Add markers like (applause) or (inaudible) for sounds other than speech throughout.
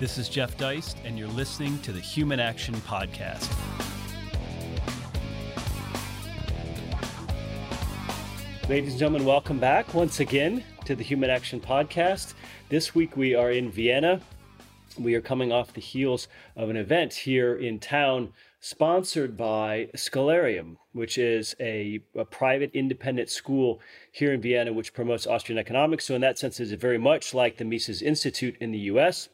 This is Jeff Deist, and you're listening to the Human Action Podcast. Ladies and gentlemen, welcome back once again to the Human Action Podcast. This week we are in Vienna. We are coming off the heels of an event here in town sponsored by Scholarium, which is a, a, private independent school here in Vienna which promotes Austrian economics. So, in that sense, is very much like the Mises Institute in the US.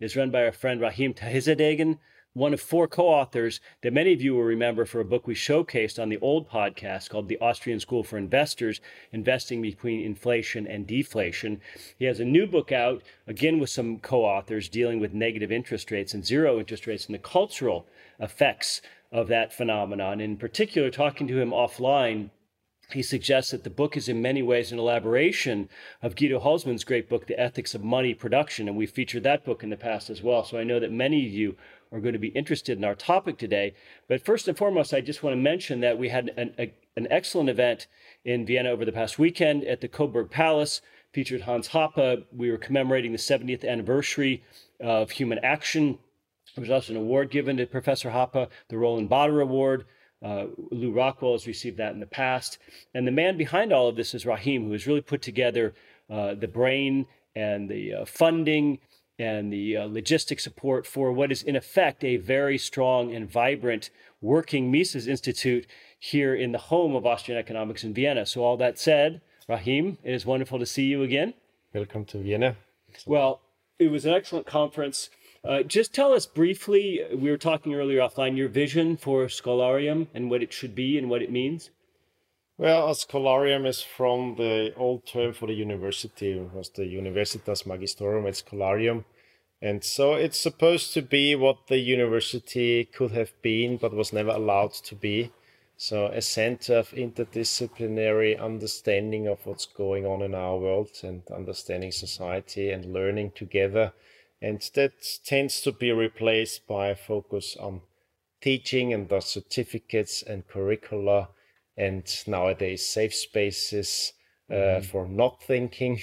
Is run by our friend Rahim Taghizadegan, one of four co-authors that many of you will remember for a book we showcased on the old podcast called The Austrian School for Investors, Investing Between Inflation and Deflation. He has a new book out, again with some co-authors, dealing with negative interest rates and zero interest rates and the cultural effects of that phenomenon. In particular, talking to him offline, he suggests that the book is in many ways an elaboration of Guido Hülsmann's great book, The Ethics of Money Production, and we've featured that book in the past as well. So I know that many of you are going to be interested in our topic today. But first and foremost, I just want to mention that we had an, a, an excellent event in Vienna over the past weekend at the Coburg Palace, featured Hans Hoppe. We were commemorating the 70th anniversary of Human Action. There was also an award given to Professor Hoppe, the Roland Baader Award. Uh, Lew Rockwell has received that in the past. And the man behind all of this is Rahim, who has really put together uh, the brain and the uh, funding and the uh, logistic support for what is, in effect, a very strong and vibrant working Mises Institute here in the home of Austrian economics in Vienna. So, all that said, Rahim, it is wonderful to see you again. Welcome to Vienna. Well, it was an excellent conference. Uh, just tell us briefly, we were talking earlier offline, your vision for Scholarium and what it should be and what it means. Well, a scholarium is from the old term for the university, it was the Universitas Magistrorum et Scholarium. And so it's supposed to be what the university could have been, but was never allowed to be. So a center of interdisciplinary understanding of what's going on in our world and understanding society and learning together and that tends to be replaced by a focus on teaching and the certificates and curricula and nowadays safe spaces uh, mm-hmm. for not thinking,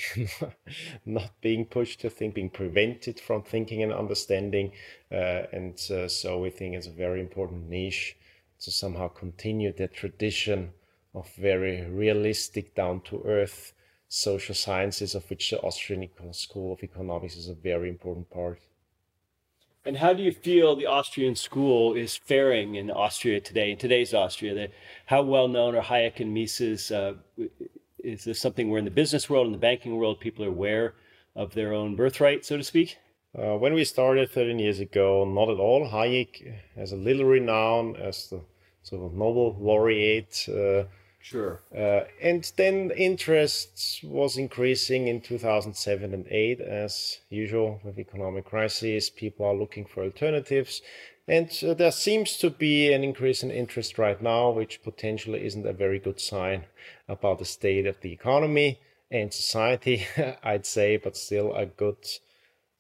(laughs) not being pushed to think, being prevented from thinking and understanding. Uh, and uh, so we think it's a very important niche to somehow continue that tradition of very realistic, down to earth social sciences, of which the Austrian School of Economics is a very important part. And how do you feel the Austrian school is faring in Austria today, in today's Austria? The, how well known are Hayek and Mises? Uh, is this something where in the business world, in the banking world, people are aware of their own birthright, so to speak? Uh, when we started 13 years ago, not at all. Hayek has a little renown as the sort of Nobel laureate. Uh, Sure. Uh, and then interest was increasing in 2007 and 8 as usual with economic crisis. People are looking for alternatives. And uh, there seems to be an increase in interest right now, which potentially isn't a very good sign about the state of the economy and society, (laughs) I'd say, but still a good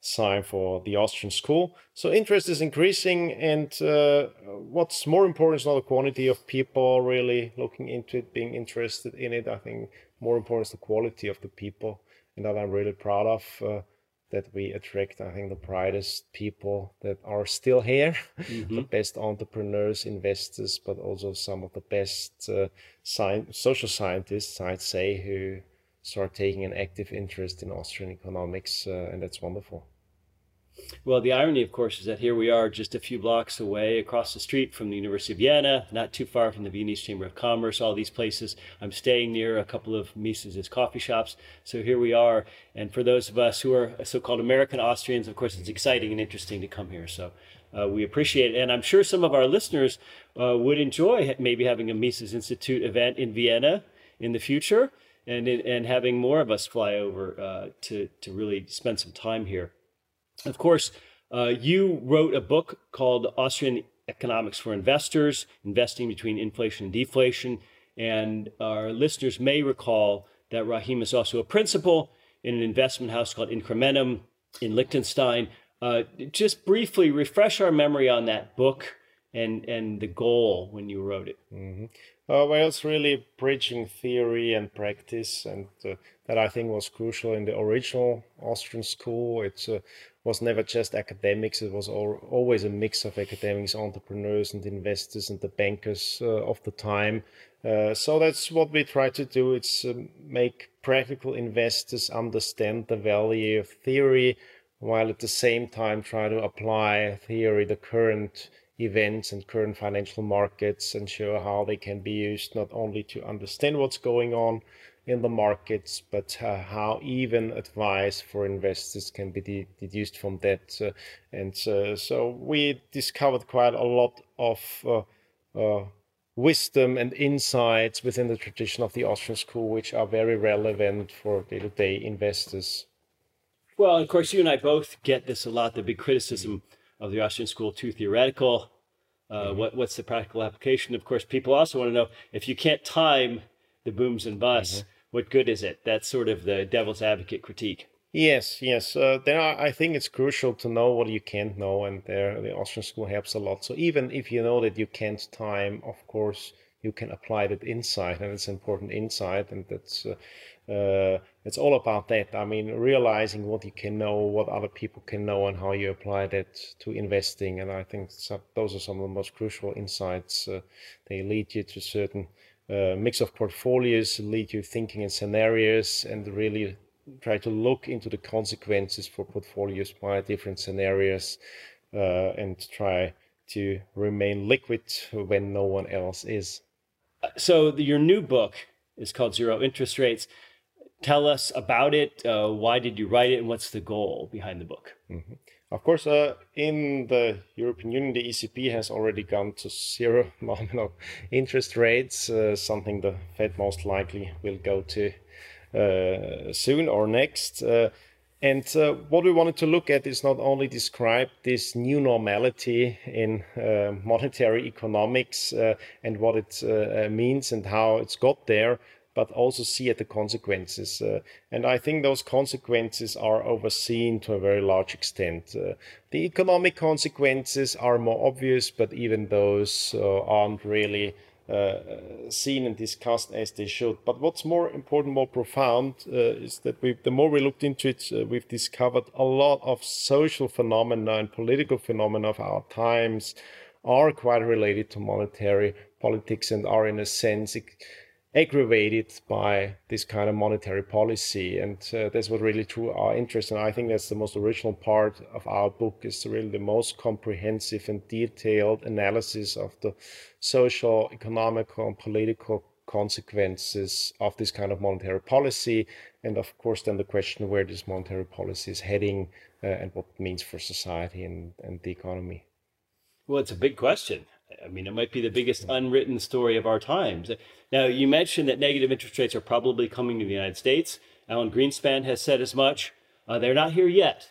sign for the Austrian school. So interest is increasing, and uh, what's more important is not the quantity of people really looking into it, being interested in it. I think more important is the quality of the people, and that I'm really proud of. Uh, that we attract, I think, the brightest people that are still here, (laughs) mm-hmm. the best entrepreneurs, investors, but also some of the best uh, sci- social scientists, I'd say, who start taking an active interest in Austrian economics, uh, and that's wonderful. Well, the irony, of course, is that here we are just a few blocks away across the street from the University of Vienna, not too far from the Viennese Chamber of Commerce, all these places. I'm staying near a couple of Mises' coffee shops. So here we are. And for those of us who are so called American Austrians, of course, it's exciting and interesting to come here. So uh, we appreciate it. And I'm sure some of our listeners uh, would enjoy maybe having a Mises Institute event in Vienna in the future and, and having more of us fly over uh, to, to really spend some time here. Of course, uh, you wrote a book called Austrian Economics for Investors Investing Between Inflation and Deflation. And our listeners may recall that Rahim is also a principal in an investment house called Incrementum in Liechtenstein. Uh, just briefly refresh our memory on that book and, and the goal when you wrote it. Mm-hmm. Uh, well, it's really bridging theory and practice, and uh, that I think was crucial in the original Austrian school. It uh, was never just academics; it was all, always a mix of academics, entrepreneurs, and investors, and the bankers uh, of the time. Uh, so that's what we try to do. It's um, make practical investors understand the value of theory, while at the same time try to apply theory, the current events and current financial markets and show how they can be used not only to understand what's going on in the markets, but uh, how even advice for investors can be de- deduced from that. Uh, and uh, so we discovered quite a lot of uh, uh, wisdom and insights within the tradition of the Austrian school, which are very relevant for day to day investors. Well, of course, you and I both get this a lot the big criticism of the Austrian school too theoretical. Uh, mm-hmm. what, what's the practical application? Of course, people also want to know if you can't time the booms and busts, mm-hmm. What good is it? That's sort of the devil's advocate critique. Yes, yes. Uh, then I, think it's crucial to know what you can't know, and there the Austrian school helps a lot. So even if you know that you can't time, of course, you can apply that insight, and it's important insight, and that's uh, uh, it's all about that. I mean, realizing what you can know, what other people can know, and how you apply that to investing. And I think those are some of the most crucial insights. Uh, they lead you to certain uh, mix of portfolios, lead you thinking in scenarios, and really try to look into the consequences for portfolios by different scenarios, uh, and try to remain liquid when no one else is. So the, your new book is called Zero Interest Rates tell us about it. Uh, why did you write it, and what's the goal behind the book? Mm-hmm. Of course, uh, in the European Union, the ECB has already gone to zero (laughs) nominal interest rates, uh, something the Fed most likely will go to uh, soon or next. Uh, and uh, what we wanted to look at is not only describe this new normality in monetary economics and what it means and how it's got there, but also see at the consequences. Uh, and I think those consequences are overseen to a very large extent. Uh, the economic consequences are more obvious, but even those uh, aren't really uh, seen and discussed as they should. But what's more important, more profound, uh, is that we, the more we looked into it, uh, we've discovered a lot of social phenomena and political phenomena of our times are quite related to monetary politics and are in a sense aggravated by this kind of monetary policy. And uh, that's what really drew our interest. And i think that's the most original part of our book is really the most comprehensive and detailed analysis of the social economical and political consequences of this kind of monetary policy. And of course then the question where this monetary policy is heading uh, and what it means for society and, and the economy. Well it's a big question I mean, it might be the biggest unwritten story of our times. Now, you mentioned that negative interest rates are probably coming to the United States. Alan Greenspan has said as much. Uh, they're not here yet.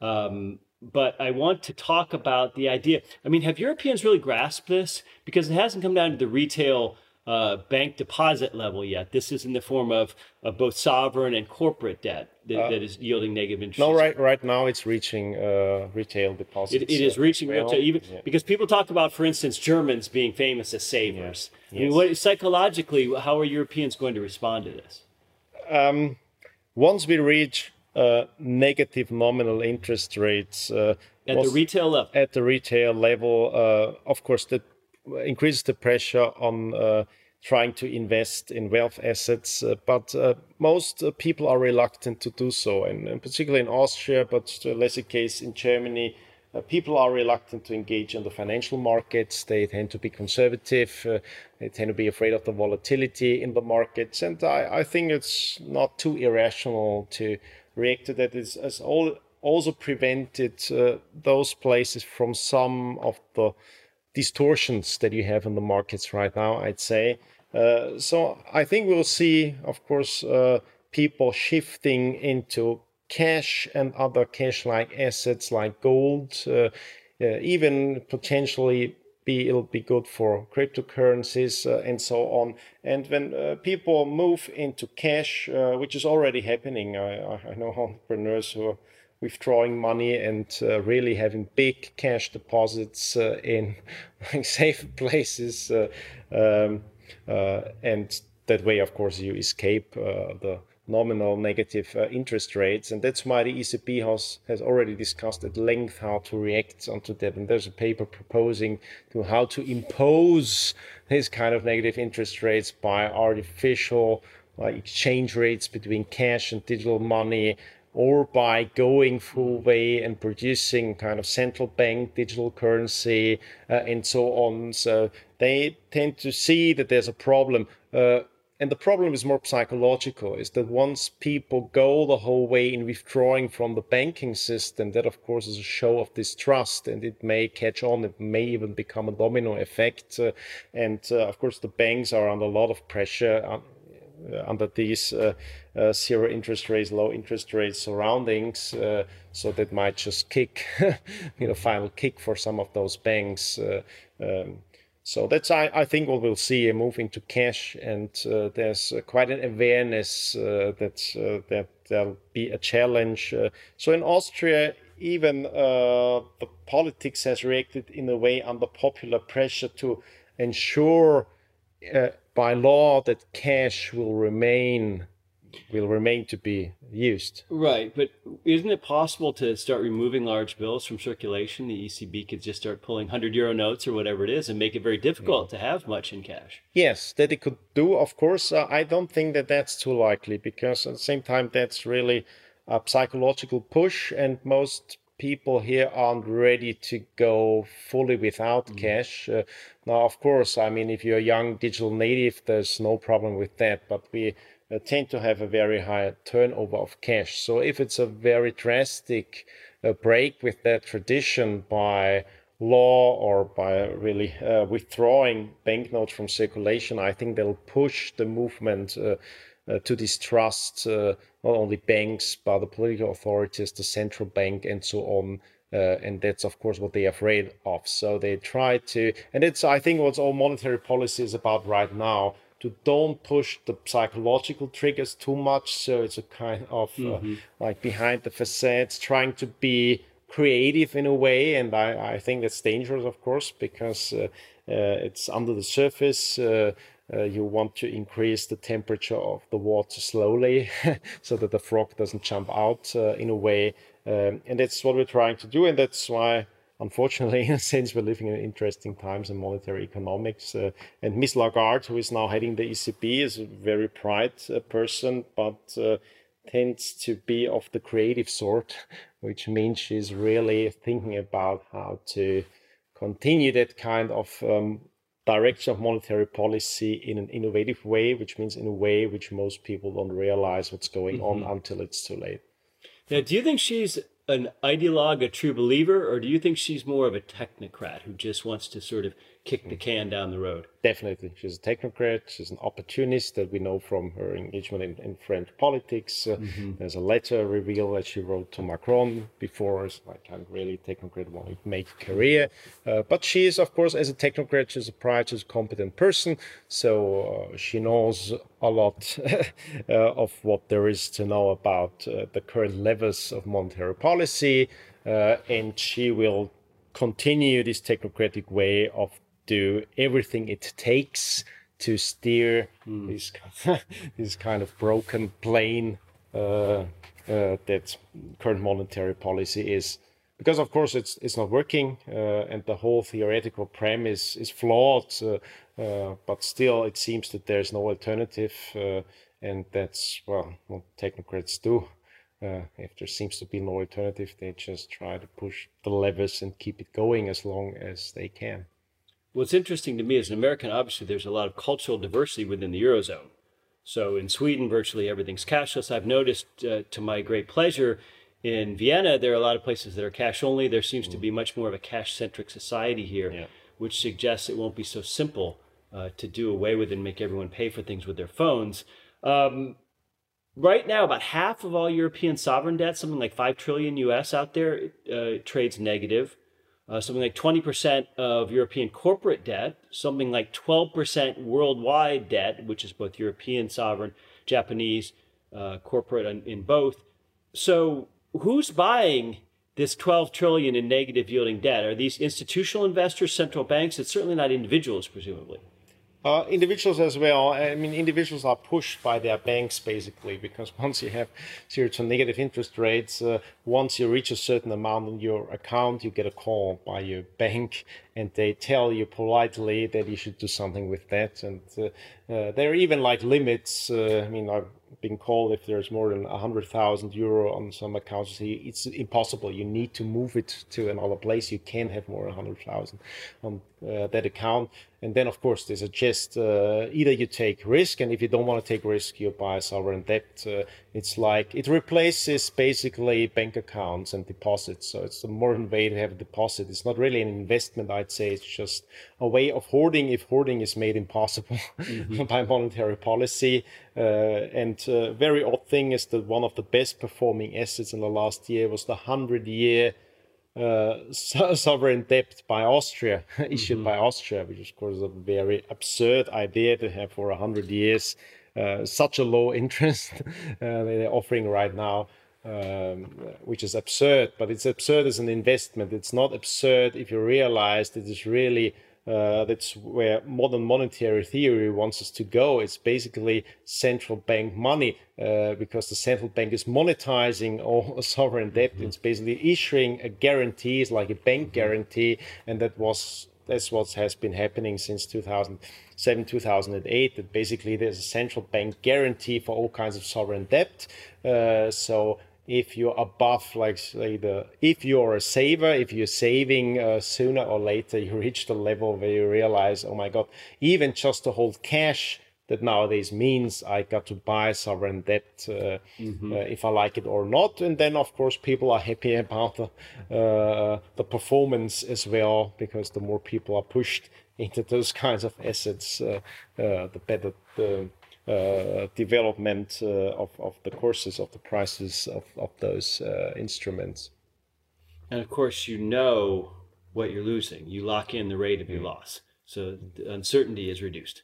Um, but I want to talk about the idea. I mean, have Europeans really grasped this? Because it hasn't come down to the retail uh, bank deposit level yet. This is in the form of, of both sovereign and corporate debt that, uh, that is yielding negative interest. No, right, right now it's reaching uh, retail deposits. it, it is reaching well, retail, even yeah. because people talk about, for instance, Germans being famous as savers. Yeah. Yes. I mean, what, psychologically, how are Europeans going to respond to this? Um, once we reach uh, negative nominal interest rates uh, at the retail level, at the retail level, uh, of course, that increases the pressure on uh, trying to invest in wealth assets, uh, but uh, most uh, people are reluctant to do so, and, and, particularly in Austria, but to a lesser case in Germany. Uh, people are reluctant to engage in the financial markets. They tend to be conservative. Uh, they tend to be afraid of the volatility in the markets. And I, I think it's not too irrational to react to that. It's, it's all, also prevented uh, those places from some of the distortions that you have in the markets right now, I'd say. Uh, so I think we'll see, of course, uh, people shifting into cash and other cash-like assets like gold, uh, uh even potentially be it'll be good for cryptocurrencies uh, and so on. And when uh, people move into cash, which is already happening, I, I know entrepreneurs who are withdrawing money and uh, really having big cash deposits uh, in (laughs) safe (laughs) places. Uh, um, uh, and that way, of course, you escape uh, the nominal negative uh, interest rates. And that's why the ECB has, has already discussed at length how to react onto that. And there's a paper proposing to how to impose this kind of negative interest rates by artificial like exchange rates between cash and digital money or by going full way and producing kind of central bank digital currency uh, and so on. So they tend to see that there's a problem. Uh, and the problem is more psychological is that once people go the whole way in withdrawing from the banking system that of course is a show of distrust and it may catch on it may even become a domino effect uh, and uh, of course the banks are under a lot of pressure uh, under these uh, uh, zero interest rates low interest rate surroundings uh, so that might just kick (laughs) you know final kick for some of those banks um, so that's I, I think what we'll see a move into cash, and uh, there's uh, quite an awareness uh, that uh, that there'll be a challenge. Uh, so in Austria, even uh, the politics has reacted in a way under popular pressure to ensure by law that cash will remain will remain to be used. Right, but isn't it possible to start removing large bills from circulation? The ECB could just start pulling 100 euro notes or whatever it is and make it very difficult to have much in cash. Yes, that it could do, of course. Uh, I don't think that that's too likely because at the same time, that's really a psychological push, and most people here aren't ready to go fully without mm. cash. Uh, now, of course, I mean, if you're a young digital native, there's no problem with that, but we uh, tend to have a very high turnover of cash. So if it's a very drastic uh, break with that tradition by law or by really uh, withdrawing banknotes from circulation, I think they'll push the movement uh, uh, to distrust uh, not only banks but the political authorities, the central bank, and so on. Uh, and that's of course what they're afraid of. So they try to, and it's I think what all monetary policy is about right now to don't push the psychological triggers too much. So it's a kind of uh, mm-hmm. uh, like behind the facades, trying to be creative in a way. And I, I think that's dangerous, of course, because uh, uh, it's under the surface. Uh, uh, you want to increase the temperature of the water slowly (laughs) so that the frog doesn't jump out in a way. Um, and that's what we're trying to do. And that's why unfortunately, in a sense, we're living in interesting times in monetary economics. Uh, and Miss Lagarde, who is now heading the ECB, is a very bright uh, person, but uh, tends to be of the creative sort, (laughs) which means she's really thinking about how to continue that kind of um, direction of monetary policy in an innovative way, which means in a way which most people don't realize what's going mm-hmm. on until it's too late. Now, do you think she's an ideologue, a true believer, or do you think she's more of a technocrat who just wants to sort of kick the can down the road? Definitely. She's a technocrat. She's an opportunist that we know from her engagement in, in French politics. Uh, mm-hmm. There's a letter reveal that she wrote to Macron before, so I can't really technocrat want to make a career. Uh, but she is, of course, as a technocrat, she's a prior, she's a competent person. So uh, she knows a lot (laughs) uh, of what there is to know about uh, the current levels of monetary policy. Uh, and she will continue this technocratic way of do everything it takes to steer mm. this (laughs) this kind of broken plane uh, uh, that current monetary policy is. Because of course it's it's not working, uh, and the whole theoretical premise is flawed. Uh, uh, but still, it seems that there's no alternative, uh, and that's well what technocrats do. Uh, if there seems to be no alternative, they just try to push the levers and keep it going as long as they can. What's interesting to me as an American, obviously, there's a lot of cultural diversity within the Eurozone. So in Sweden, virtually everything's cashless. I've noticed, uh, to my great pleasure, in Vienna, there are a lot of places that are cash only. There seems mm. to be much more of a cash centric society here, yeah. which suggests it won't be so simple uh, to do away with and make everyone pay for things with their phones. Um, right now, about half of all European sovereign debt, something like 5 trillion US out there, uh, trades negative. Uh, something like 20% of European corporate debt, something like 12% worldwide debt, which is both European sovereign, Japanese uh, corporate in, in both. So, who's buying this 12 trillion in negative yielding debt? Are these institutional investors, central banks? It's certainly not individuals, presumably. Uh, individuals as well. I mean, individuals are pushed by their banks basically because (laughs) once you have zero to negative interest rates, uh, once you reach a certain amount in your account, you get a call by your bank and they tell you politely that you should do something with that. And uh, uh there are even like limits. Uh, I mean, I've been called if there's more than 100,000 euro on some accounts. It's impossible. You need to move it to another place. You can't have more than 100,000 on that account. And then, of course, there's a just uh, either you take risk, and if you don't want to take risk, you buy sovereign debt. Uh, it's like it replaces basically bank accounts and deposits. So it's a modern way to have a deposit. It's not really an investment, I'd say. It's just a way of hoarding if hoarding is made impossible (laughs) mm-hmm. by monetary policy. Uh, and uh, very odd thing is that one of the best performing assets in the last year was the 100 year uh, (laughs) sovereign debt by Austria, (laughs) issued mm-hmm. by Austria, which is, of course is a very absurd idea to have for 100 years uh, such a low (laughs) interest uh, they're offering right now. Um, which is absurd, but it's absurd as an investment. It's not absurd if you realize that it's really uh, that's where modern monetary theory wants us to go. It's basically central bank money uh, because the central bank is monetizing (laughs) all sovereign debt. Mm-hmm. It's basically issuing a guarantee, it's like a bank mm-hmm. guarantee, and that was that's what has been happening since 2007 2008 that basically there's a central bank guarantee for all kinds of sovereign debt uh, so if you're above like say the if you're a saver if you're saving uh, sooner or later (laughs) you reach the level where you realize oh my god even just to hold cash that nowadays means I got to buy sovereign debt uh, mm-hmm. uh, if I like it or not. And then, of course, people are happy about the, uh, the performance as well, because the more people are pushed (laughs) into those kinds of assets, uh, uh, the better the development uh, of, of the courses of the prices of, of those uh, instruments. And of course, you know what you're losing. You lock in the rate of your mm. loss. So the uncertainty is reduced.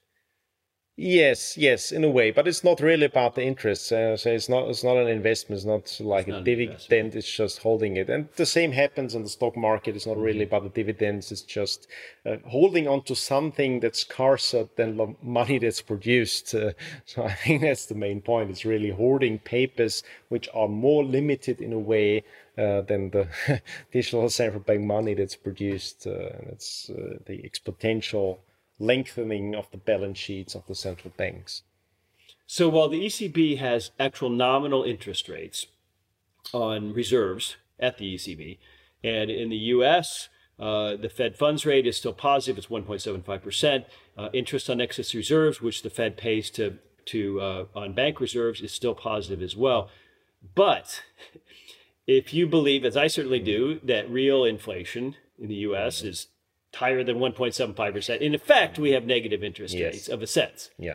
Yes, yes, in a way, but it's not really about the interest. Uh, so it's not it's not an investment. It's not like it's a dividend. It's just holding it, and the same happens in the stock market. It's not mm-hmm. really about the dividends. It's just uh, holding on to something that's scarcer than the money that's produced. Uh, (laughs) so I think that's the main point. It's really hoarding papers which are more limited in a way uh, than the (laughs) digital central bank money that's produced. Uh, it's uh, the exponential lengthening of the balance sheets of the central banks. So while the ECB has actual nominal interest rates on reserves at the ECB, and in the US, uh, the Fed funds rate is still positive, it's 1.75%. Uh, interest on excess reserves, which the Fed pays to, to uh, on bank reserves, is still positive as well. But (laughs) if you believe, as I certainly do, that real inflation in the US is higher than 1.75%. In effect, we have negative interest yes. rates of a sense. Yeah,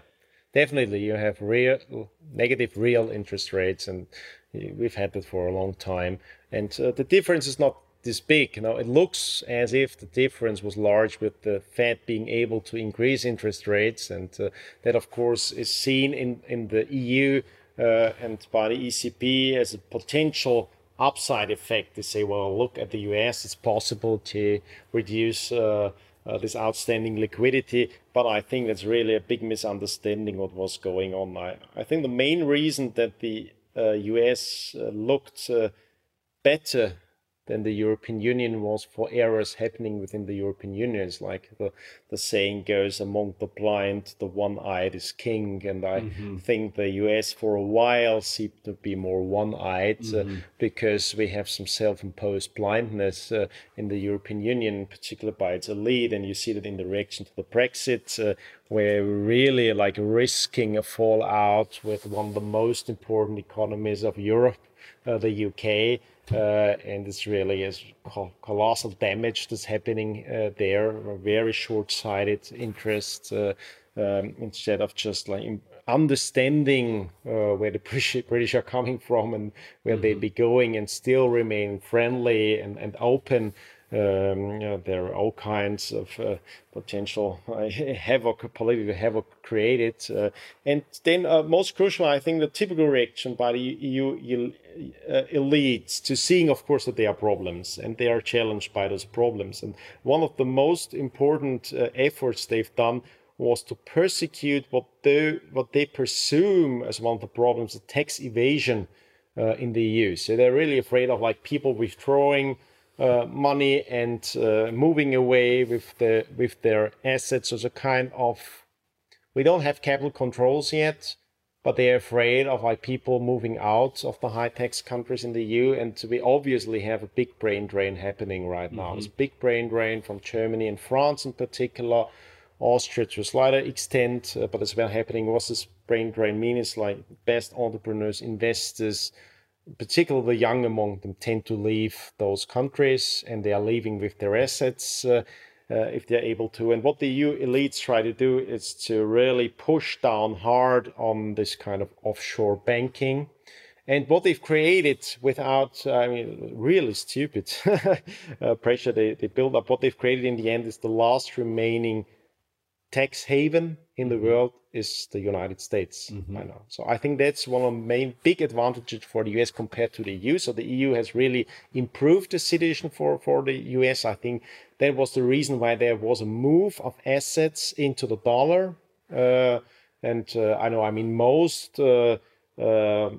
definitely. You have real negative real interest rates, and we've had that for a long time. And uh, the difference is not this big. You know, it looks as if the difference was large with the Fed being able to increase interest rates, and uh, that, of course, is seen in in the EU uh, and by the ECB as a potential upside effect to say, well, look at the US, it's possible to reduce uh, uh, this outstanding liquidity. But I think that's really a big misunderstanding what was going on. I, I think the main reason that the uh, US uh, looked uh, better than the European Union was for errors happening within the European Union. It's like the, the saying goes, among the blind, the one-eyed is king. And I mm-hmm. think the US for a while seemed to be more one-eyed uh, mm-hmm. uh, because we have some self-imposed blindness uh, in the European Union, particularly by its elite. And you see that in the reaction to the Brexit, uh, we're really like risking a fallout with one of the most important economies of Europe, uh, the UK uh, and it's really is colossal damage that's happening uh, there. Very short-sighted interest uh, um, instead of just like understanding uh, where the British, are coming from and where mm-hmm. they be going, and still remain friendly and, and open um, you know, there are all kinds of uh, potential uh, (laughs) havoc, political havoc created. Uh, and then, uh, most crucial, I think, the typical reaction by the EU uh, elites to seeing, of course, that there are problems and they are challenged by those problems. And one of the most important uh, efforts they've done was to persecute what they what they presume as one of the problems, the tax evasion in the EU. So they're really afraid of like people withdrawing uh, money and uh, moving away with the with their assets as a kind of we don't have capital controls yet but they're afraid of like people moving out of the high tax countries in the EU and we obviously have a big brain drain happening right now. Mm-hmm. A big brain drain from Germany and France in particular, Austria to a slighter extent, uh, but as well happening. What does this brain drain mean? It's like best entrepreneurs, investors, particularly the young among them, tend to leave those countries and they are leaving with their assets. Uh, uh, if they're able to. And what the EU elites try to do is to really push down hard on this kind of offshore banking. And what they've created without, I mean, really stupid (laughs) uh, pressure they, they build up, what they've created in the end is the last remaining tax haven in the world is the United States. Mm-hmm. I know. So I think that's one of the main big advantages for the US compared to the EU. So the EU has really improved the situation for, for the US. I think that was the reason why there was a move of assets into the dollar. Uh, and uh, I know, I mean, most uh, uh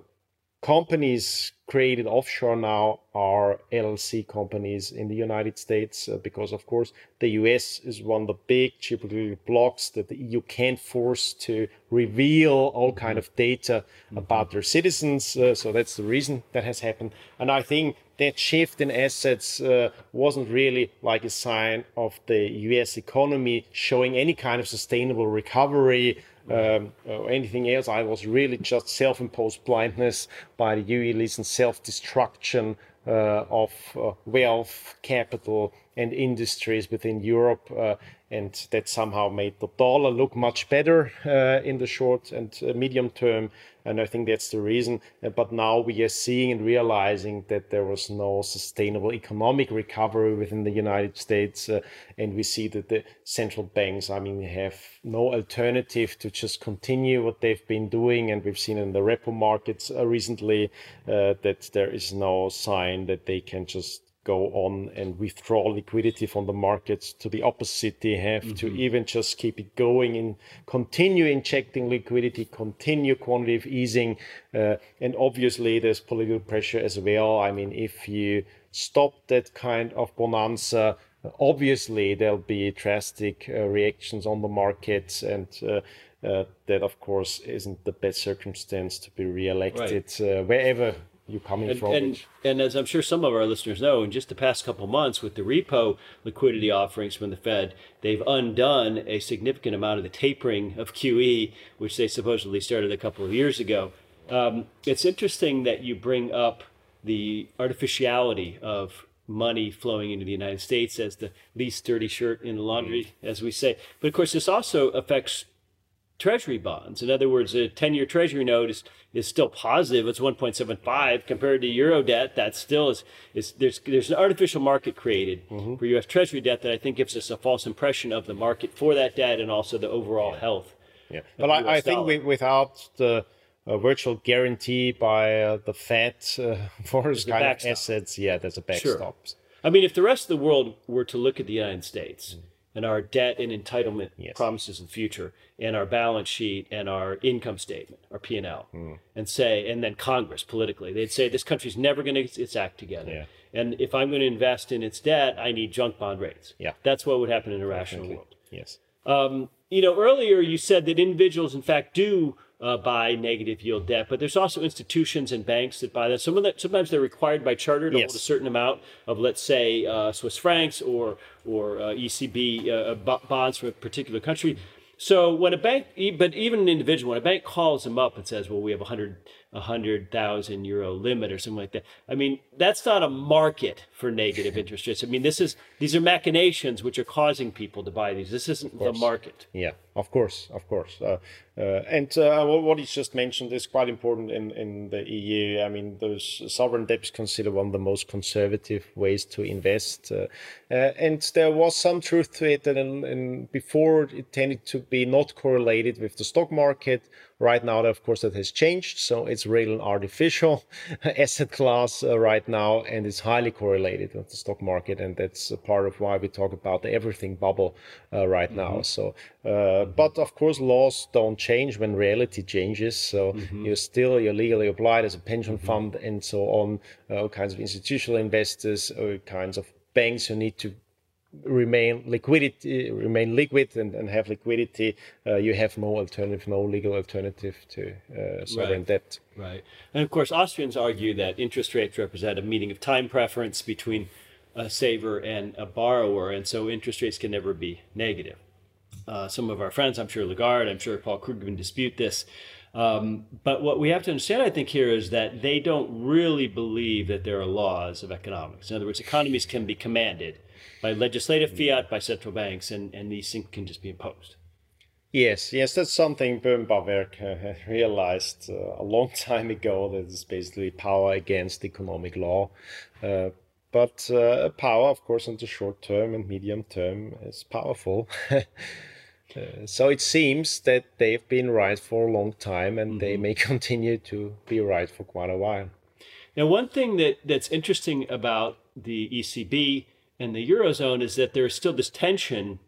companies created offshore now are LLC companies in the United States uh, because, of course, the US is one of the big geopolitical blocks that the EU can't force to reveal all kind of data mm-hmm. about their citizens. Uh, so that's the reason that has happened. And I think that shift in assets uh, wasn't really like a sign of the US economy showing any kind of sustainable recovery um, or anything else. I was really just self-imposed blindness by the EU elites and self-destruction uh, of uh, wealth, capital, and industries within Europe. Uh, and that somehow made the dollar look much better uh, in the short and uh, medium term. And I think that's the reason. Uh, but now we are seeing and realizing that there was no sustainable economic recovery within the United States. Uh, and we see that the central banks, I mean, have no alternative to just continue what they've been doing. And we've seen in the repo markets uh, recently uh, that there is no sign that they can just go on and withdraw liquidity from the markets to the opposite they have mm-hmm. to even just keep it going and continue injecting liquidity continue quantitative easing uh, and obviously there's political pressure as well i mean if you stop that kind of bonanza obviously there'll be drastic uh, reactions on the markets and uh, uh, that of course isn't the best circumstance to be re-elected right. Uh, wherever you coming and, from. And, and as I'm sure some of our listeners know, in just the past couple months with the repo liquidity offerings from the Fed, they've undone a significant amount of the tapering of QE, which they supposedly started a couple of years ago. Um, it's interesting that you bring up the artificiality of money flowing into the United States as the least dirty shirt in the laundry, mm. as we say. But of course, this also affects treasury bonds. In other words, a 10 year treasury note is, is still positive. It's 1.75 compared to euro debt. That still is, is there's, there's an artificial market created mm-hmm. for US treasury debt that I think gives us a false impression of the market for that debt and also the overall yeah. health. Yeah. But I, I think we, without the uh, virtual guarantee by uh, the Fed uh, (laughs) for this kind of assets, yeah, there's a backstop. Sure. I mean, if the rest of the world were to look at the United States, mm and our debt and entitlement yes. promises in the future and our balance sheet and our income statement our p&l mm. and say and then congress politically they'd say this country's never going to get its act together yeah. and if i'm going to invest in its debt i need junk bond rates yeah that's what would happen in a rational Definitely. world yes um, you know earlier you said that individuals in fact do uh, buy negative yield debt, but there's also institutions and banks that buy that. Some of that sometimes they're required by charter to yes. hold a certain amount of, let's say, uh, Swiss francs or or uh, ECB uh, bonds from a particular country. So when a bank, but even an individual, when a bank calls them up and says, "Well, we have a hundred a hundred thousand euro limit or something like that," I mean, that's not a market for negative (laughs) interest rates. I mean, this is these are machinations which are causing people to buy these. This isn't the market. Yeah, of course, of course. Uh, uh, and uh, what you just mentioned is quite important in, in the EU. I mean, those sovereign debt is considered one of the most conservative ways to invest. Uh, uh, and there was some truth to it. And, and before it tended to be not correlated with the stock market Right now, of course, that has changed. So it's really an artificial (laughs) asset class uh, right now, and it's highly correlated with the stock market. And that's a part of why we talk about the everything bubble uh, right mm-hmm. now. So, uh, but of course, laws don't change when reality changes. So Mm-hmm. you're still you're legally applied as a pension fund and so on. Uh, all kinds of institutional investors, all kinds of banks who need to remain liquidity remain liquid and, and have liquidity uh, you have no alternative no legal alternative to uh, sovereign Right. debt Right. And of course, Austrians argue that interest rates represent a meeting of time preference between a saver and a borrower, and so interest rates can never be negative. Uh, some of our friends, I'm sure Lagarde, I'm sure Paul Krugman dispute this. Um, but what we have to understand, I think, here is that they don't really believe that there are laws of economics. In other words, economies can be commanded by legislative fiat, by central banks, and, and these things can just be imposed. Yes, yes, that's something Böhm Bawerk uh, realized uh, a long time ago. That is basically power against economic law. Uh, but uh, power, of course, on the short term and medium term is powerful. (laughs) Uh, so it seems that they've been right for a long time and they may (laughs) continue to be right for quite a while. Now, one thing that, that's interesting about the ECB and the Eurozone is that there is still this tension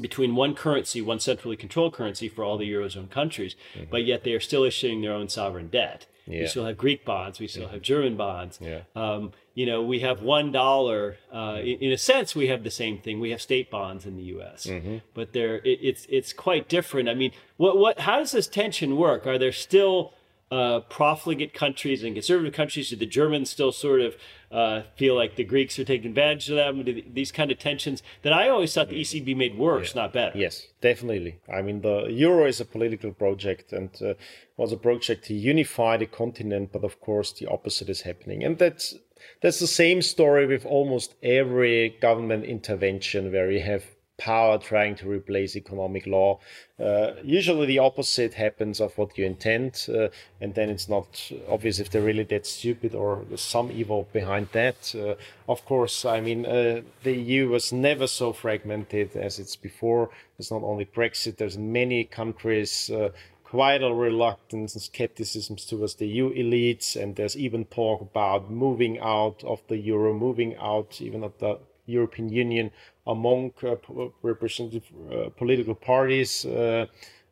between one currency, one centrally controlled currency for all the Eurozone countries, but yet they are still issuing their own sovereign debt. We still have Greek bonds, we still have German bonds. Yeah. Um, you know, we have one dollar. Uh, in, in a sense, we have the same thing. We have state bonds in the U.S., but they're it, it's it's quite different. I mean, what what how does this tension work? Are there still uh, profligate countries and conservative countries? Do the Germans still sort of uh, feel like the Greeks are taking advantage of them? Do these kind of tensions that I always thought the ECB made worse, not better. Yes, definitely. I mean, the euro is a political project and uh, was a project to unify the continent, but of course, the opposite is happening, and that's that's the same story with almost every government intervention where you have power trying to replace economic law. Uh, usually, the opposite happens of what you intend, uh, and then it's not obvious if they're really that stupid or some evil behind that. Uh, of course, I mean, uh, the EU was never so fragmented as it's before. There's not only Brexit, there's many countries. Uh, quite a reluctance and skepticism towards the EU elites, and there's even talk about moving out of the euro, moving out even of the European Union among uh, representative uh, political parties. Uh,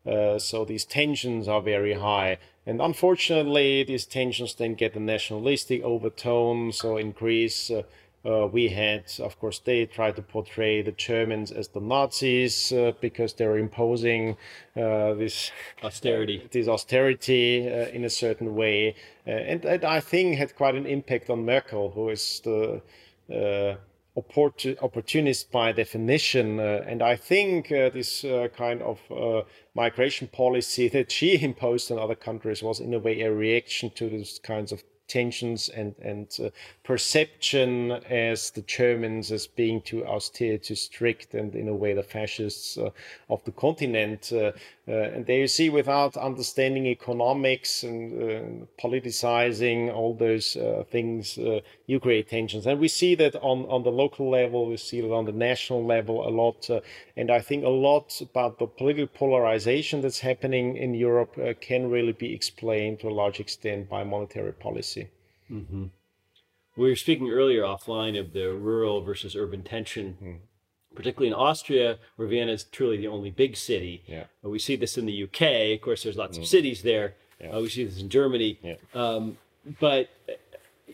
uh, so these tensions are very high. And unfortunately, these tensions then get a nationalistic overtone. So in Greece, uh, uh, we had, of course, they tried to portray the Germans as the Nazis uh, because they're imposing uh, this (laughs) Austerity. this austerity uh, in a certain way, uh, and that I think had quite an impact on Merkel, who is the uh, opportunist by definition. Uh, and I think uh, this uh, kind of uh, migration policy that she (laughs) imposed on other countries was, in a way, a reaction to these kinds of tensions and and uh, perception as the Germans as being too austere, too strict, and in a way the fascists uh, of the continent. Uh, and there you see, without understanding economics and uh, politicizing all those uh, things, uh, you create tensions. And we see that on on the local level, we see it on the national level a lot. Uh, and I think a lot about the political polarization that's happening in Europe uh, can really be explained to a large extent by monetary policy. We were speaking earlier offline of the rural versus urban tension, particularly in Austria, where Vienna is truly the only big city. Yeah. Uh, We see this in the UK. Of course, there's lots of cities there. Uh, we see this in Germany. Yeah. Um, but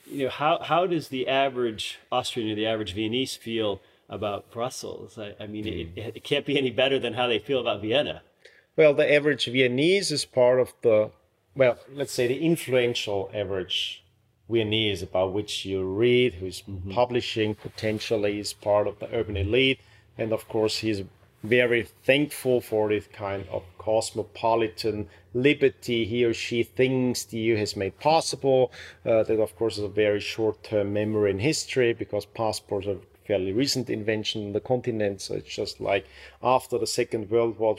you know, how how does the average Austrian or the average Viennese feel about Brussels? I, I mean, it, it can't be any better than how they feel about Vienna. Well, the average Viennese is part of the, well, let's say the influential average Viennese about which you read, who's publishing potentially is part of the urban elite. And of course, he's very thankful for this kind of cosmopolitan liberty he or she thinks the EU has made possible. Uh, that, of course, is a very short term memory in history because passports are fairly recent invention on the continent. So it's just like after the Second World War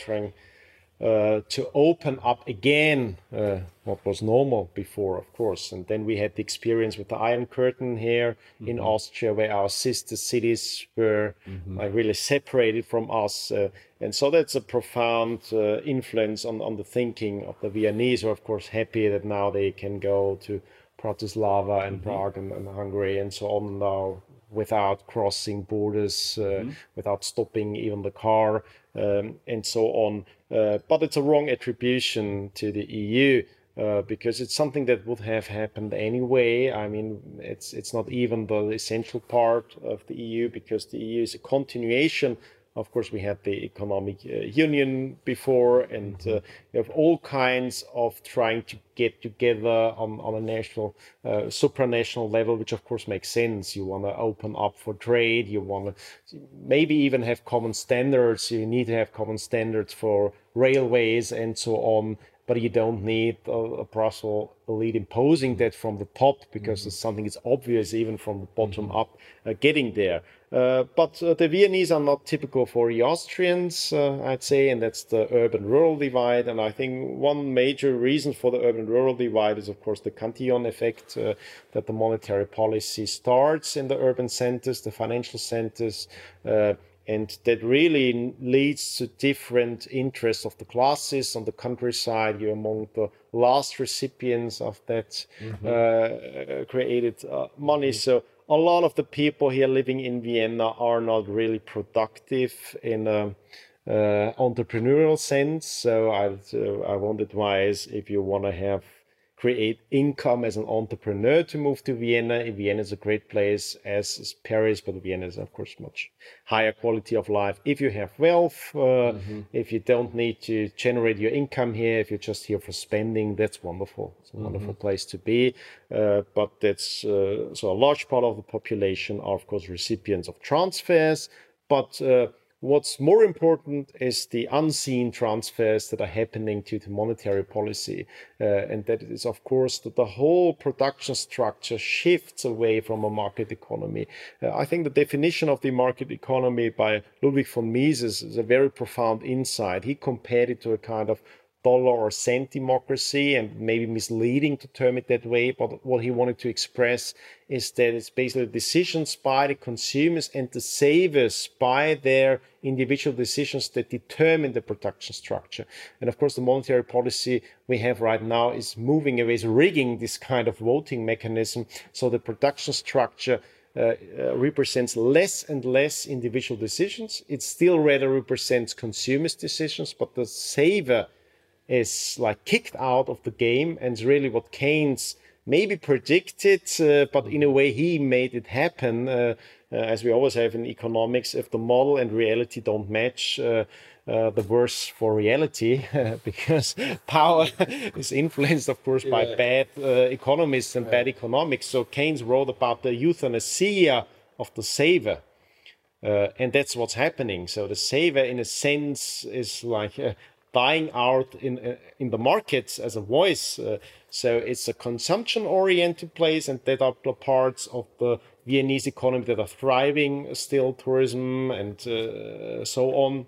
uh, to open up again uh, what was normal before, of course. And then we had the experience with the Iron Curtain here in Austria, where our sister cities were like, really separated from us. Uh, and so that's a profound uh, influence on, on the thinking of the Viennese, who are, of course, happy that now they can go to Bratislava and Prague and, and Hungary and so on now without crossing borders, uh, mm-hmm. without stopping even the car, um, and so on. Uh, but it's a wrong attribution to the EU. Uh, because it's something that would have happened anyway. I mean, it's it's not even the essential part of the EU because the EU is a continuation of course, we had the economic uh, union before, and uh, we have all kinds of trying to get together on, on a national, uh, supranational level, which of course makes sense. You want to open up for trade, you want to maybe even have common standards. You need to have common standards for railways and so on but you don't need a, a Brussels elite imposing that from the top because mm-hmm. something is obvious even from the bottom mm-hmm. up uh, getting there. Uh, but uh, the Viennese are not typical for the Austrians, uh, I'd say, and that's the urban-rural divide. And I think one major reason for the urban-rural divide is, of course, the Cantillon effect, uh, that the monetary policy starts in the urban centers, the financial centers, uh, and that really leads to different interests of the classes on the countryside you're among the last recipients of that mm-hmm. uh, created uh, money mm-hmm. so a lot of the people here living in vienna are not really productive in a uh, entrepreneurial sense so i uh, i would advise if you want to have create income as an entrepreneur to move to Vienna. Vienna is a great place, as is Paris, but Vienna is, of course, much higher quality of life. If you have wealth, uh, mm-hmm. if you don't need to generate your income here, if you're just here for spending, that's wonderful. It's a mm-hmm. wonderful place to be. Uh, but that's uh, so a large part of the population are, of course, recipients of transfers. But uh, What's more important is the unseen transfers that are happening due to monetary policy. Uh, and that is, of course, that the whole production structure shifts away from a market economy. Uh, I think the definition of the market economy by Ludwig von Mises is a very profound insight. He compared it to a kind of dollar or cent democracy and maybe misleading to term it that way but what he wanted to express is that it's basically decisions by the consumers and the savers by their individual decisions that determine the production structure and of course the monetary policy we have right now is moving away is rigging this kind of voting mechanism so the production structure uh, uh, represents less and less individual decisions. It still rather represents consumers' decisions, but the saver is like kicked out of the game and it's really what Keynes maybe predicted, uh, but in a way he made it happen. Uh, uh, as we always have in economics, if the model and reality don't match, uh, uh, the worse for reality (laughs) because power (laughs) is influenced, of course, yeah. by bad uh, economists and yeah. bad economics. So Keynes wrote about the euthanasia of the saver. and that's what's happening. So the saver, in a sense, is like buying out in uh, in the markets as a voice. Uh, so it's a consumption oriented place, and that are parts of the Viennese economy that are thriving still, tourism and uh, so on.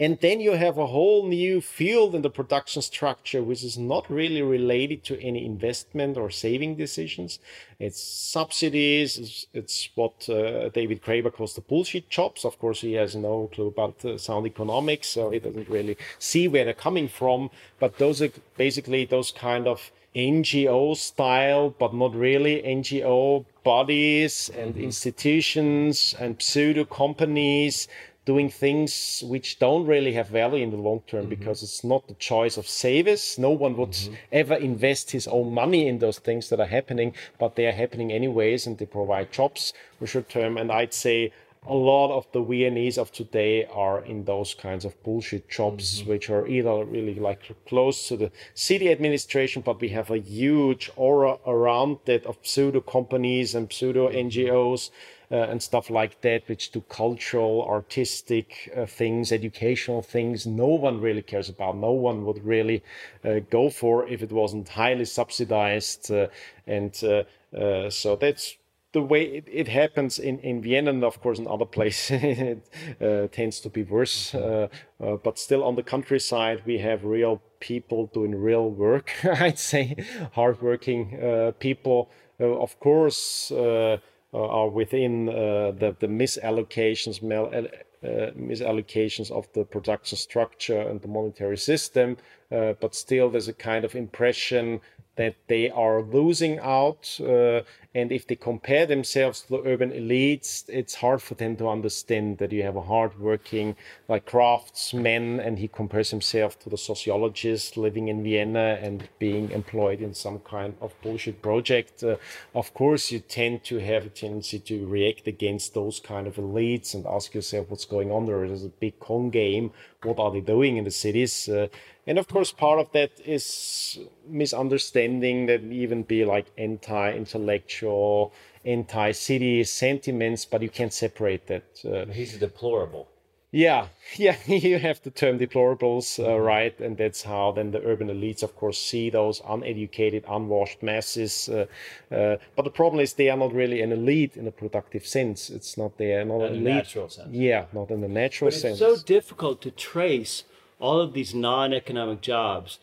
And then you have a whole new field in the production structure, which is not really related to any investment or saving decisions. It's subsidies. It's, it's what uh, David Graeber calls the bullshit jobs. Of course, he has no clue about uh, sound economics, so he doesn't really see where they're coming from. But those are basically those kind of NGO style, but not really NGO bodies and mm-hmm. institutions and pseudo companies doing things which don't really have value in the long term mm-hmm. because it's not the choice of savers. No one would mm-hmm. ever invest his own money in those things that are happening, but they are happening anyways and they provide jobs for short term. And I'd say a lot of the Viennese of today are in those kinds of bullshit jobs, mm-hmm. which are either really like close to the city administration, but we have a huge aura around that of pseudo companies and pseudo NGOs uh, and stuff like that, which do cultural, artistic uh, things, educational things. No one really cares about. No one would really uh, go for if it wasn't highly subsidized. Uh, and uh, uh, so that's the way it, it, happens in, in Vienna and of course in other places (laughs) it uh, tends to be worse. Uh, uh, but still on the countryside, we have real people doing real work, (laughs) I'd say, hardworking people. of course, uh, are within uh, the, the misallocations, uh, misallocations of the production structure and the monetary system. but still, there's a kind of impression that they are losing out. Uh, and if they compare themselves to the urban elites, it's hard for them to understand that you have a hardworking, like craftsman, and he compares himself to the sociologist living in Vienna and being employed in some kind of bullshit project. Uh, of course, you tend to have a tendency to react against those kind of elites and ask yourself what's going on there. There's a big con game. What are they doing in the cities? Uh, and of course, part of that is misunderstanding that even be like anti-intellectual, anti-city sentiments, but you can't separate that. Uh, He's deplorable. Yeah, (laughs) yeah, (laughs) you have the term deplorables, uh, mm-hmm. right? And that's how then the urban elites, of course, see those uneducated, unwashed masses. Uh, uh, but the problem is they are not really an elite in a productive sense. It's not they are not in an elite. natural sense. Yeah, not in the natural but sense. It's so difficult to trace all of these non-economic jobs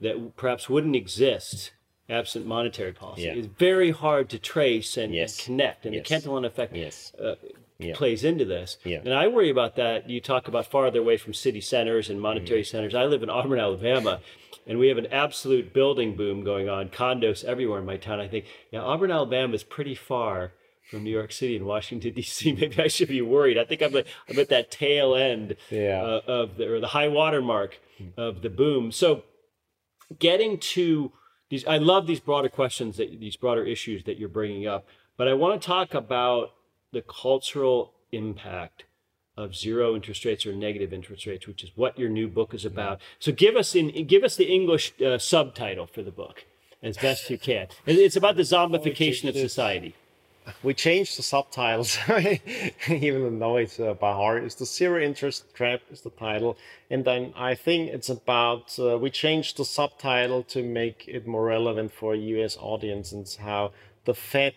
that perhaps wouldn't exist absent monetary policy. Yeah. It's very hard to trace and, yes. and connect, and yes. the Cantillon effect yes. uh, yeah. plays into this. Yeah. And I worry about that. You talk about farther away from city centers and monetary mm. centers. I live in Auburn, Alabama, and we have an absolute building boom going on, condos everywhere in my town. I think, yeah, Auburn, Alabama is pretty far from New York City and Washington D.C. (laughs) Maybe I should be worried. I think I'm, I'm at that tail end yeah. uh, of the or the high water mark of the boom. So getting to these, I love these broader questions that these broader issues that you're bringing up. But I want to talk about the cultural impact of zero interest rates or negative interest rates, which is what your new book is about. So give us in give us the English uh, subtitle for the book as best you can. It's about the zombification of society we changed the subtitles, (laughs) even though it's uh, by heart. It's the zero interest trap is the title, and then I think it's about uh, we changed the subtitle to make it more relevant for a U.S. audience and how the Fed.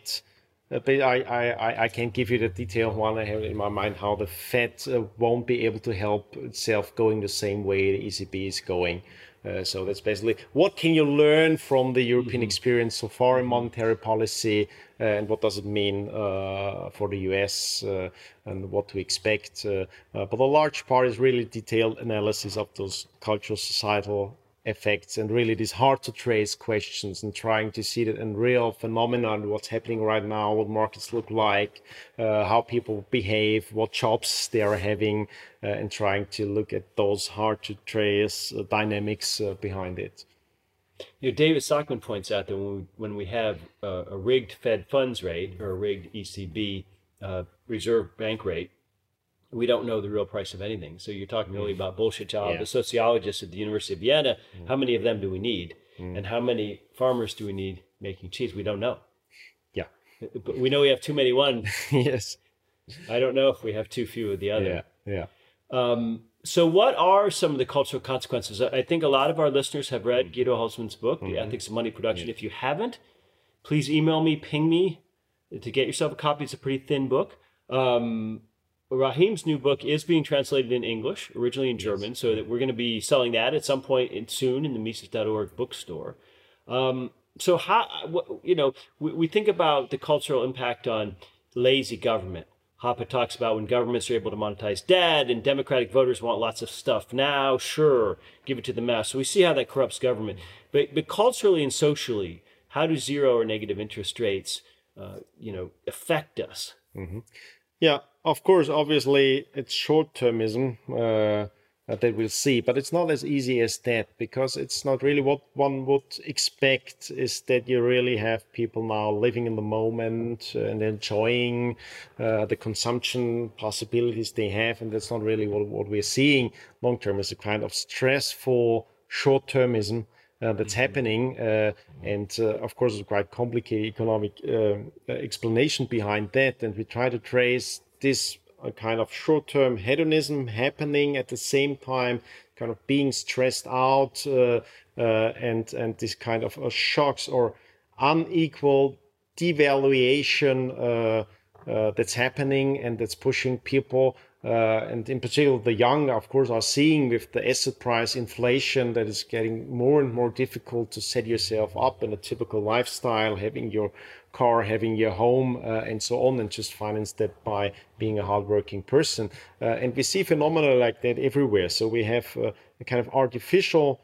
Uh, I, I, I can't give you the detailed one I have in my mind how the Fed uh, won't be able to help itself going the same way the ECB is going. Uh, so that's basically what can you learn from the European mm-hmm. experience so far in monetary policy, uh, and what does it mean uh, for the US, uh, and what to expect. Uh, but a large part is really detailed analysis of those cultural, societal, effects and really these hard to trace questions and trying to see that in real phenomenon what's happening right now what markets look like uh, how people behave what jobs they are having uh, and trying to look at those hard to trace uh, dynamics uh, behind it. You know, David Stockman points out that when we, when we have a rigged Fed funds rate or a rigged ECB uh, reserve bank rate, we don't know the real price of anything. So you're talking really mm. about bullshit job. Yeah. The sociologists at the University of Vienna, mm. how many of them do we need? Mm. And how many farmers do we need making cheese? We don't know. Yeah. (laughs) But we know we have too many one. (laughs) yes. I don't know if we have too few of the other. Yeah. Yeah. Um, so what are some of the cultural consequences? I think a lot of our listeners have read mm. Guido Hülsmann's book, mm-hmm. The Ethics of Money Production. Yeah. If you haven't, please email me, ping me to get yourself a copy. It's a pretty thin book. Um, Rahim's new book is being translated in English, originally in German, so that we're going to be selling that at some point in, soon in the Mises.org bookstore. Um, so how you know we, we think about the cultural impact on lazy government. Hoppe talks about when governments are able to monetize debt and democratic voters want lots of stuff now, sure, give it to the mass. So we see how that corrupts government. But, but culturally and socially, how do zero or negative interest rates, uh, you know, affect us? Mm-hmm. Yeah, of course, obviously, it's short termism uh, that we'll see, but it's not as easy as that because it's not really what one would expect is that you really have people now living in the moment and enjoying uh, the consumption possibilities they have. And that's not really what, what we're seeing long term is a kind of stressful short termism. Uh, that's mm-hmm. happening. Uh, and uh, of course, it's quite complicated economic uh, explanation behind that. And we try to trace this uh, kind of short-term hedonism happening at the same time kind of being stressed out uh, uh, and and this kind of uh, shocks or unequal devaluation uh, uh, that's happening and that's pushing people and in particular the young of course are seeing with the asset price inflation that is getting more and more difficult to set yourself up in a typical lifestyle having your car having your home uh, and so on and just finance that by being a hardworking person. Uh, and we see phenomena like that everywhere. So we have uh, a kind of artificial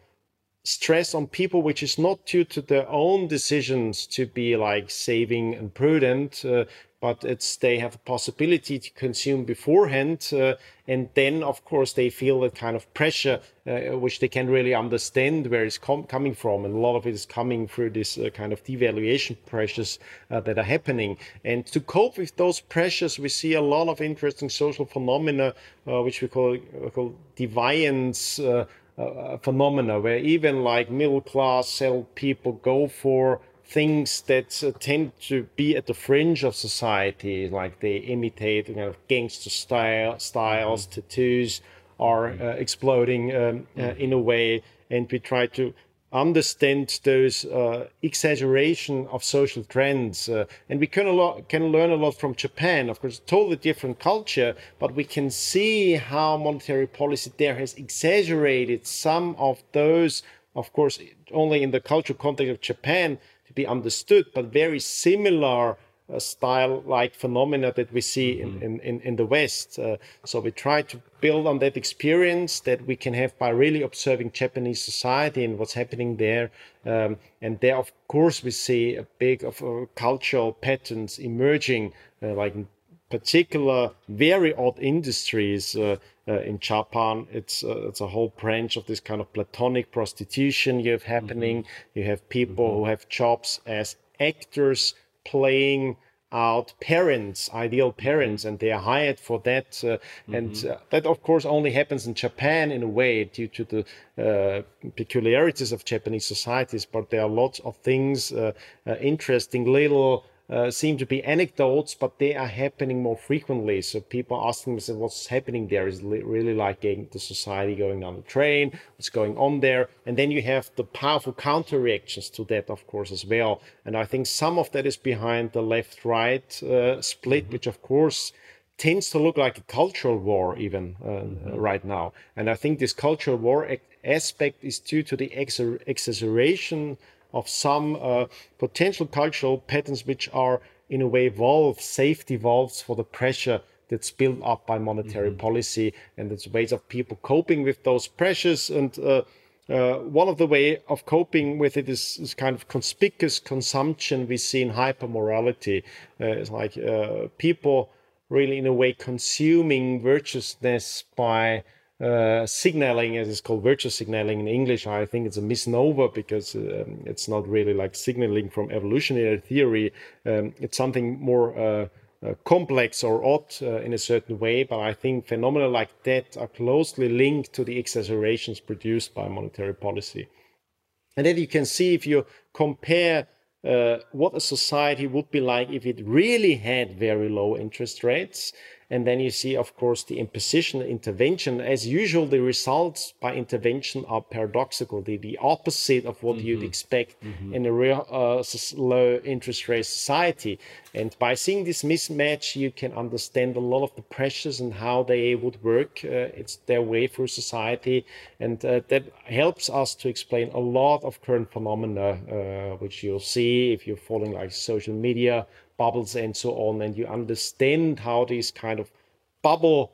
stress on people which is not due to their own decisions to be like saving and prudent. Uh, but it's they have a possibility to consume beforehand uh, and then of course they feel that kind of pressure uh, which they can really understand where it's com- coming from and a lot of it is coming through this uh, kind of devaluation pressures uh, that are happening. And to cope with those pressures we see a lot of interesting social phenomena uh, which we call, call deviance uh, phenomena where even like middle class people go for things that uh, tend to be at the fringe of society, like they imitate you know, gangster style styles, mm-hmm. tattoos are uh, exploding um, uh, mm-hmm. in a way, and we try to understand those uh, exaggeration of social trends. Uh, and we can, a lot, can learn a lot from Japan, of course, totally different culture, but we can see how monetary policy there has exaggerated some of those, of course, only in the cultural context of Japan be understood, but very similar uh, style like phenomena that we see mm-hmm. in, in, in the West. Uh, so we try to build on that experience that we can have by really observing Japanese society and what's happening there. Um, and there, of course, we see a big of uh, cultural patterns emerging, uh, like in particular very odd industries. Uh, in Japan, it's uh, it's a whole branch of this kind of platonic prostitution you have happening. Mm-hmm. You have people mm-hmm. who have jobs as actors playing out parents, ideal parents, and they are hired for that. Uh, mm-hmm. And uh, that, of course, only happens in Japan in a way due to the uh, peculiarities of Japanese societies. But there are lots of things, uh, uh, interesting little uh, seem to be anecdotes, but they are happening more frequently. So people asking themselves what's happening there is really like the society going down the train, what's going on there. And then you have the powerful counter reactions to that, of course, as well. And I think some of that is behind the left right uh, split, mm-hmm. which, of course, tends to look like a cultural war even uh, mm-hmm. right now. And I think this cultural war aspect is due to the ex- exaggeration of some uh, potential cultural patterns which are in a way valves, safety valves for the pressure that's built up by monetary mm-hmm. policy and it's ways of people coping with those pressures and uh, uh, one of the way of coping with it is, is, kind of conspicuous consumption we see in hypermorality. Uh, it's like uh, people really, in a way, consuming virtuousness by uh, signaling, as it's called virtue signaling in English, I think it's a misnomer because um, it's not really like signaling from evolutionary theory. Um, it's something more uh, uh, complex or odd uh, in a certain way, but I think phenomena like that are closely linked to the exaggerations produced by monetary policy. And then you can see if you compare uh, what a society would be like if it really had very low interest rates and then you see, of course, the imposition intervention. As usual, the results by intervention are paradoxical. They're the opposite of what mm-hmm. you'd expect mm-hmm. in a real uh, low interest rate society. And by seeing this mismatch, you can understand a lot of the pressures and how they would work. Uh, it's their way through society. And uh, that helps us to explain a lot of current phenomena, uh, which you'll see if you're following like social media bubbles and so on, and you understand how these kind of bubble,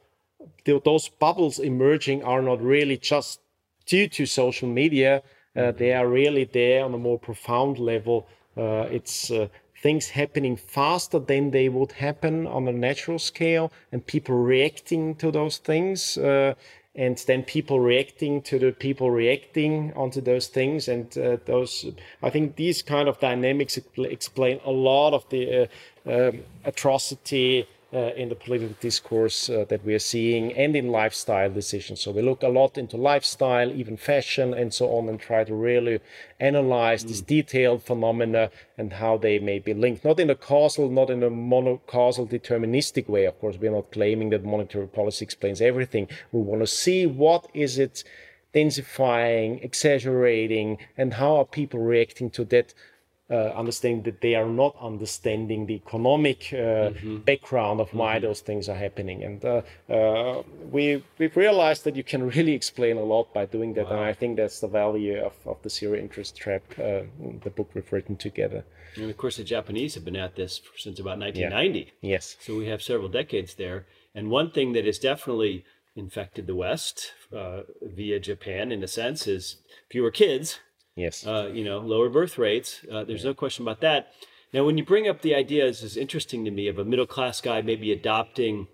those bubbles emerging are not really just due to social media. Uh, mm-hmm. they are really there on a more profound level. Uh, it's uh, things happening faster than they would happen on a natural scale, and people reacting to those things uh, and then people reacting to the people reacting onto those things. And uh, those i think these kind of dynamics explain a lot of the uh, um, atrocity uh, in the political discourse uh, that we are seeing and in lifestyle decisions. So we look a lot into lifestyle, even fashion, and so on, and try to really analyze mm. these detailed phenomena and how they may be linked. Not in a causal, not in a monocausal deterministic way. Of course, we're not claiming that monetary policy explains everything. We want to see what is it densifying, exaggerating, and how are people reacting to that uh, understanding that they are not understanding the economic uh, mm-hmm. background of why mm-hmm. those things are happening. And uh, uh, we we've realized that you can really explain a lot by doing that. Wow. And I think that's the value of, of the zero interest trap, uh, the book we've written together. And of course, the Japanese have been at this since about 1990. Yeah. Yes. So we have several decades there. And one thing that is definitely infected the West uh, via Japan, in a sense, is fewer kids. Yes. Uh, you know, lower birth rates. Uh, there's no question about that. Now, when you bring up the idea, this is interesting to me, of a middle class guy maybe adopting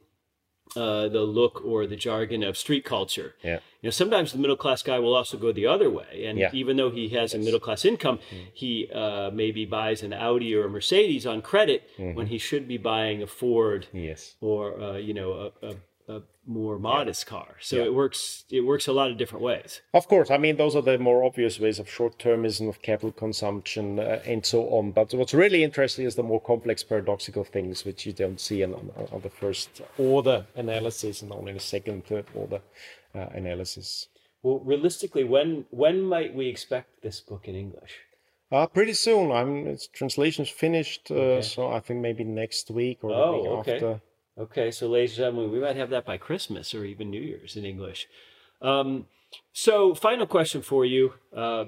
uh, the look or the jargon of street culture. Yeah. You know, sometimes the middle class guy will also go the other way, and Yeah. even though he has a middle class income, he uh, maybe buys an Audi or a Mercedes on credit when he should be buying a Ford Yes. or uh, you know a, a, a more modest car. So Yeah. it works. It works a lot of different ways. Of course, I mean those are the more obvious ways of short-termism, of capital consumption, uh, and so on. But what's really interesting is the more complex, paradoxical things which you don't see on, on, on the first order analysis, and only in the second, third order uh, analysis. Well, realistically, when when might we expect this book in English? Uh, pretty soon. I'm. Its translation's finished, uh, Okay. so I think maybe next week or the Oh, week okay. after. Okay, so ladies and gentlemen, we might have that by Christmas or even New Year's in English. Um, so, final question for you. Uh,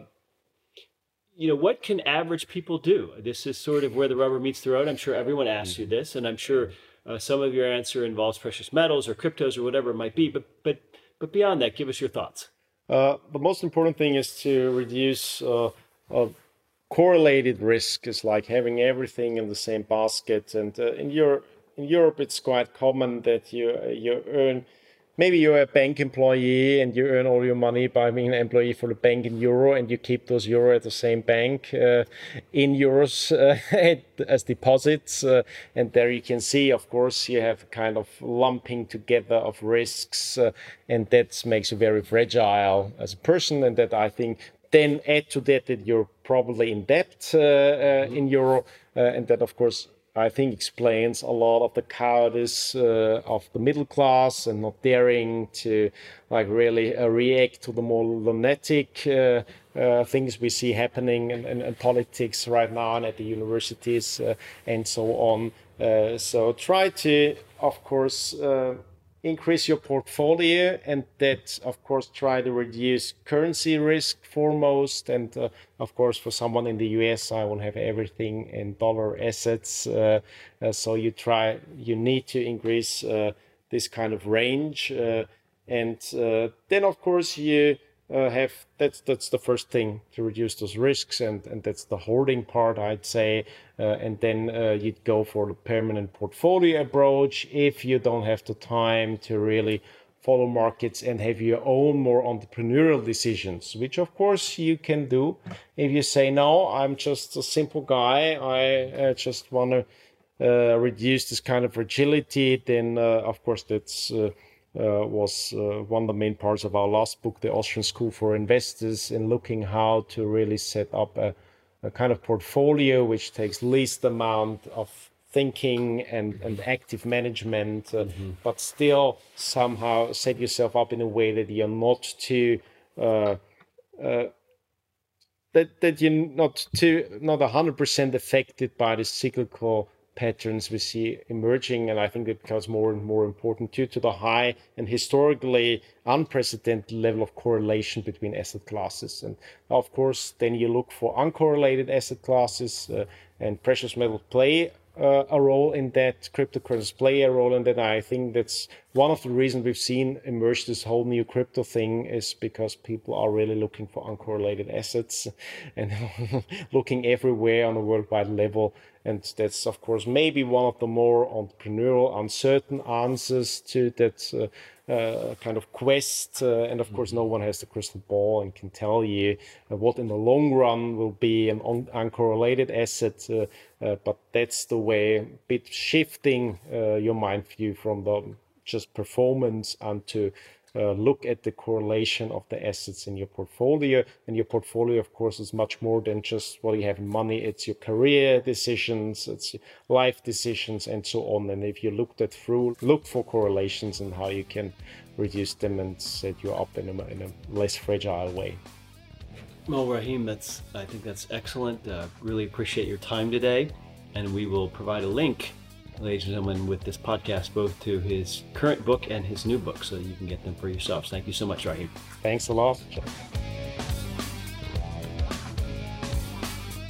you know, what can average people do? This is sort of where the rubber meets the road. I'm sure everyone asks you this, and I'm sure uh, some of your answer involves precious metals or cryptos or whatever it might be. But but but beyond that, give us your thoughts. Uh, the most important thing is to reduce uh, uh, correlated risk. Is like having everything in the same basket. And uh, in your in Europe, it's quite common that you you earn. Maybe you're a bank employee and you earn all your money by being an employee for the bank in euro, and you keep those euro at the same bank uh, in euros (laughs) uh, as deposits. Uh, and there you can see, of course, you have kind of lumping together of risks, uh, and that makes you very fragile as a person. And that I think then add to that that you're probably in debt uh, uh, in euro, uh, and that of course I think explains a lot of the cowardice uh, of the middle class and not daring to like really uh, react to the more lunatic uh, uh, things we see happening in, in, in politics right now and at the universities uh, and so on. Uh, so try to, of course, increase your portfolio and that of course try to reduce currency risk foremost. And uh, of course for someone in the US I will have everything in dollar assets. Uh, uh, so you try you need to increase uh, this kind of range uh, and uh, then of course you have that's that's the first thing to reduce those risks and and that's the hoarding part I'd say and then uh, you'd go for the permanent portfolio approach if you don't have the time to really follow markets and have your own more entrepreneurial decisions which of course you can do if you say no I'm just a simple guy. I uh, just want to uh, reduce this kind of fragility. Then uh, of course that's uh, uh, was uh, one of the main parts of our last book, The Austrian School for Investors, in looking how to really set up a, a kind of portfolio which takes least amount of thinking and, and active management, uh, but still somehow set yourself up in a way that you're not too uh, uh, that that you're not too not hundred percent affected by the cyclical patterns we see emerging, and I think it becomes more and more important due to the high and historically unprecedented level of correlation between asset classes. And of course, then you look for uncorrelated asset classes, uh, and precious metal play uh, a role in that. Cryptocurrencies play a role in that. I think that's one of the reasons we've seen emerge this whole new crypto thing is because people are really looking for uncorrelated assets (laughs) and (laughs) looking everywhere on a worldwide level. And that's, of course, maybe one of the more entrepreneurial, uncertain answers to that uh, uh, kind of quest. Uh, and of course, no one has the crystal ball and can tell you uh, what in the long run will be an un- uncorrelated asset. Uh, uh, but that's the way, bit shifting uh, your mind view from the just performance and to uh, look at the correlation of the assets in your portfolio. And your portfolio, of course, is much more than just what you have in money. It's your career decisions, it's life decisions, and so on. And if you look that through, look for correlations and how you can reduce them and set you up in a, in a less fragile way. Well, Rahim, that's I think that's excellent. Uh, really appreciate your time today, and we will provide a link, ladies and gentlemen, with this podcast both to his current book and his new book, so you can get them for yourselves. Thank you so much, Rahim. Thanks a lot.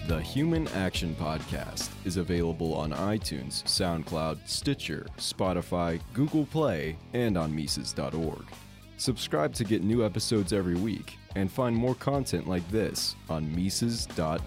The Human Action Podcast is available on iTunes, SoundCloud, Stitcher, Spotify, Google Play, and on Mises.org. Subscribe to get new episodes every week and find more content like this on Mises.org.